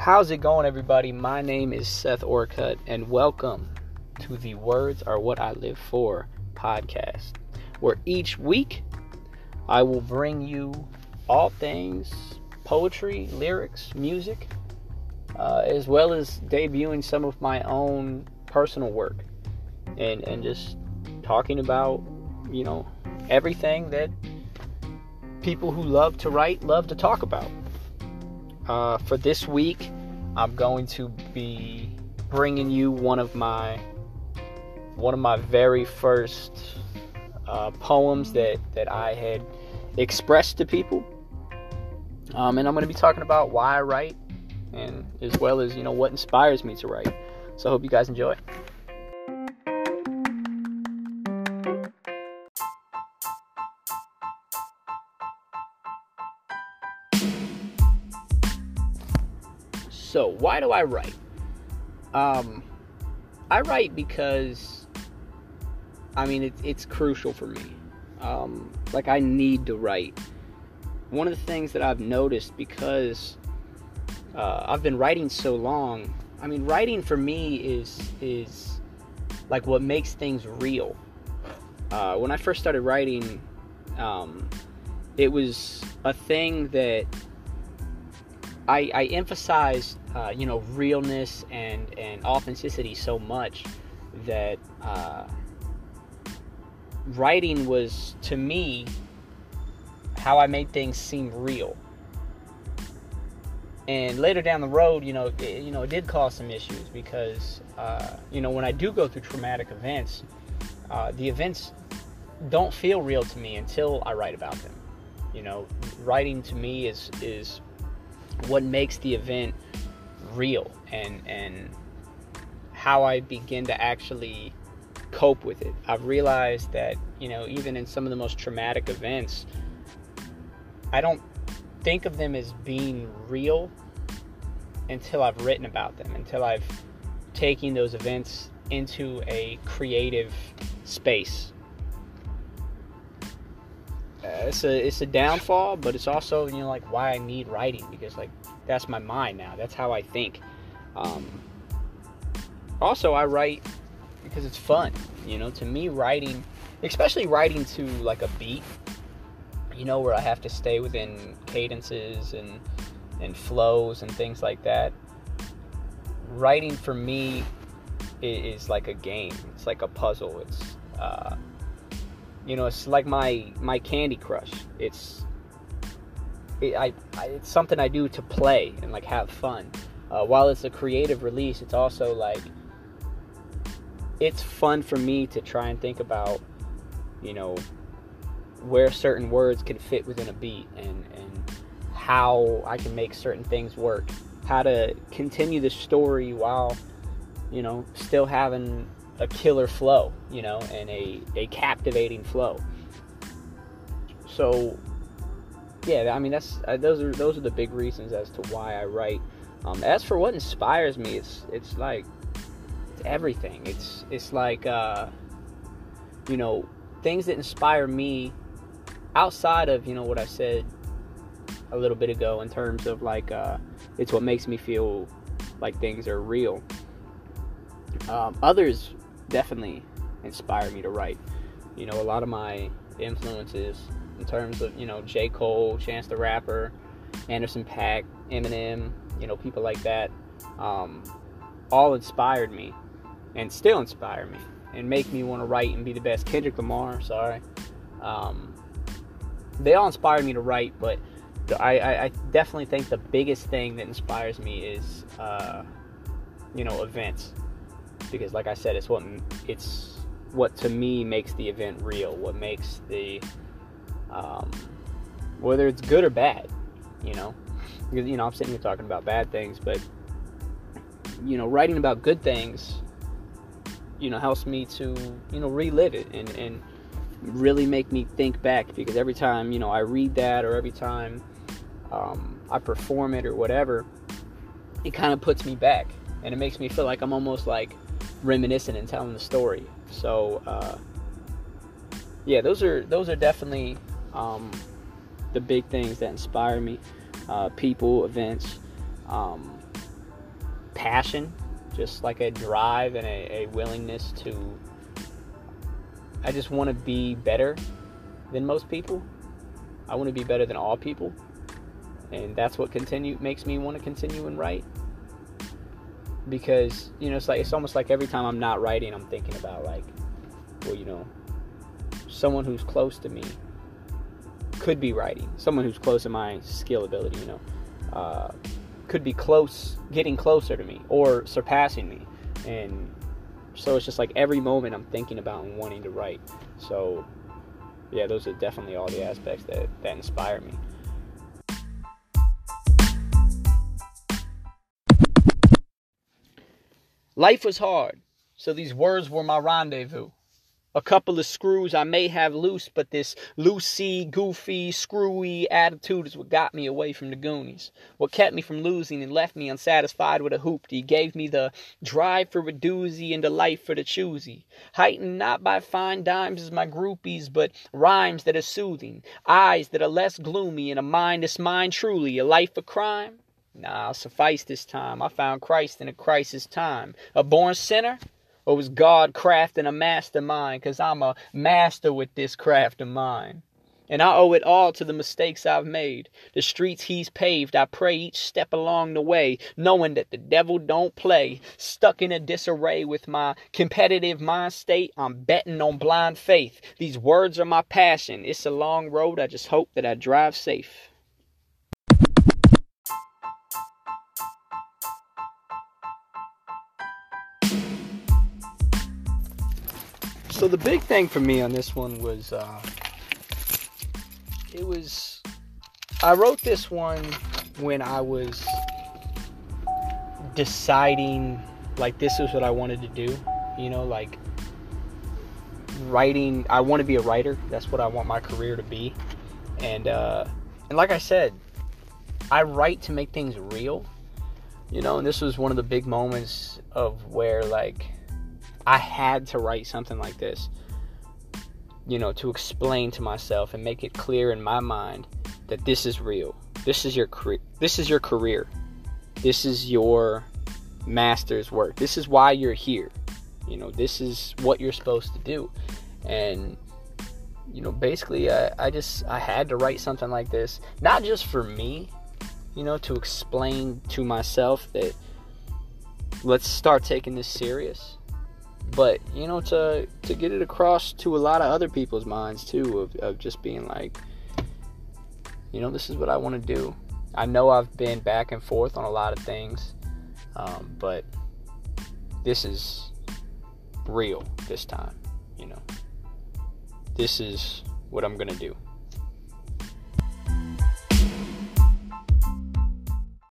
How's it going, everybody? My name is Seth Orcutt, and welcome to the Words Are What I Live For podcast, where each week I will bring you all things poetry, lyrics, music, uh, as well as debuting some of my own personal work and, and just talking about, you know, everything that people who love to write love to talk about. Uh, for this week, I'm going to be bringing you one of my one of my very first uh, poems that that I had expressed to people, um, and I'm going to be talking about why I write, and as well as you know what inspires me to write. So I hope you guys enjoy. So, why do I write? Um, I write because, I mean, it's, it's crucial for me. Um, like, I need to write. One of the things that I've noticed because uh, I've been writing so long, I mean, writing for me is, is like what makes things real. Uh, when I first started writing, um, it was a thing that I, I emphasized uh, you know realness and and authenticity so much that uh, writing was to me how I made things seem real. And later down the road, you know, it, you know, it did cause some issues because uh, you know when I do go through traumatic events, uh, the events don't feel real to me until I write about them. You know, writing to me is is what makes the event real and and how I begin to actually cope with it. I've realized that, you know, even in some of the most traumatic events, I don't think of them as being real until I've written about them, until I've taken those events into a creative space. It's a it's a downfall, but it's also you know like why I need writing because like that's my mind now. That's how I think. Um, also, I write because it's fun. You know, to me, writing, especially writing to like a beat, you know, where I have to stay within cadences and and flows and things like that. Writing for me is like a game. It's like a puzzle. It's uh, you know, it's like my my Candy Crush. It's it, I, I, it's something I do to play and like have fun. Uh, while it's a creative release, it's also like it's fun for me to try and think about, you know, where certain words can fit within a beat and and how I can make certain things work, how to continue the story while, you know, still having a killer flow, you know, and a, a captivating flow. So yeah, I mean that's uh, those are those are the big reasons as to why I write. Um, as for what inspires me, it's it's like it's everything. It's it's like uh, you know things that inspire me outside of you know what I said a little bit ago in terms of like uh, it's what makes me feel like things are real. Um, others definitely inspire me to write. You know, a lot of my influences in terms of you know J. Cole, Chance the Rapper, Anderson .Paak, Eminem, you know people like that, um, all inspired me, and still inspire me, and make me want to write and be the best. Kendrick Lamar, sorry, um, they all inspired me to write, but I, I, I, definitely think the biggest thing that inspires me is uh, you know events, because like I said, it's what it's what to me makes the event real. What makes the um, whether it's good or bad, you know. Because you know, I'm sitting here talking about bad things, but you know, writing about good things, you know, helps me to you know relive it and and really make me think back. Because every time you know I read that, or every time um, I perform it, or whatever, it kind of puts me back, and it makes me feel like I'm almost like reminiscing and telling the story. So. Uh, yeah, those are those are definitely um, the big things that inspire me uh, people, events. Um, passion, just like a drive and a, a willingness to. I just want to be better than most people. I want to be better than all people, and that's what continue makes me want to continue and write. Because you know, it's like it's almost like every time I'm not writing, I'm thinking about like, well, you know, someone who's close to me could be writing. Someone who's close to my skill ability, you know, uh, could be close, getting closer to me or surpassing me. And so it's just like every moment I'm thinking about and wanting to write. So yeah, those are definitely all the aspects that, that inspire me. Life was hard, so these words were my rendezvous. A couple of screws I may have loose, but this loosey, goofy, screwy attitude is what got me away from the Goonies. What kept me from losing and left me unsatisfied with a hoopty. Gave me the drive for a doozy and the life for the choosy. Heightened not by fine dimes as my groupies, but rhymes that are soothing. Eyes that are less gloomy and a mind that's mine truly. A life of crime? Nah, I'll suffice this time. I found Christ in a crisis time. A born sinner? Or was God crafting a mastermind? Cause I'm a master with this craft of mine. And I owe it all to the mistakes I've made. The streets he's paved, I pray each step along the way, knowing that the devil don't play. Stuck in a disarray with my competitive mind state, I'm betting on blind faith. These words are my passion. It's a long road, I just hope that I drive safe. So the big thing for me on this one was uh, it was I wrote this one when I was deciding like this is what I wanted to do, you know, like writing I want to be a writer. That's what I want my career to be. And uh and like I said, I write to make things real. You know, and this was one of the big moments of where like I had to write something like this, you know, to explain to myself and make it clear in my mind that this is real. This is your career. This is your career. This is your master's work. This is why you're here. You know, this is what you're supposed to do. And you know, basically I, I just I had to write something like this, not just for me, you know, to explain to myself that let's start taking this serious but you know to to get it across to a lot of other people's minds too of, of just being like you know this is what i want to do. I know i've been back and forth on a lot of things um, but this is real this time you know. This is what i'm gonna do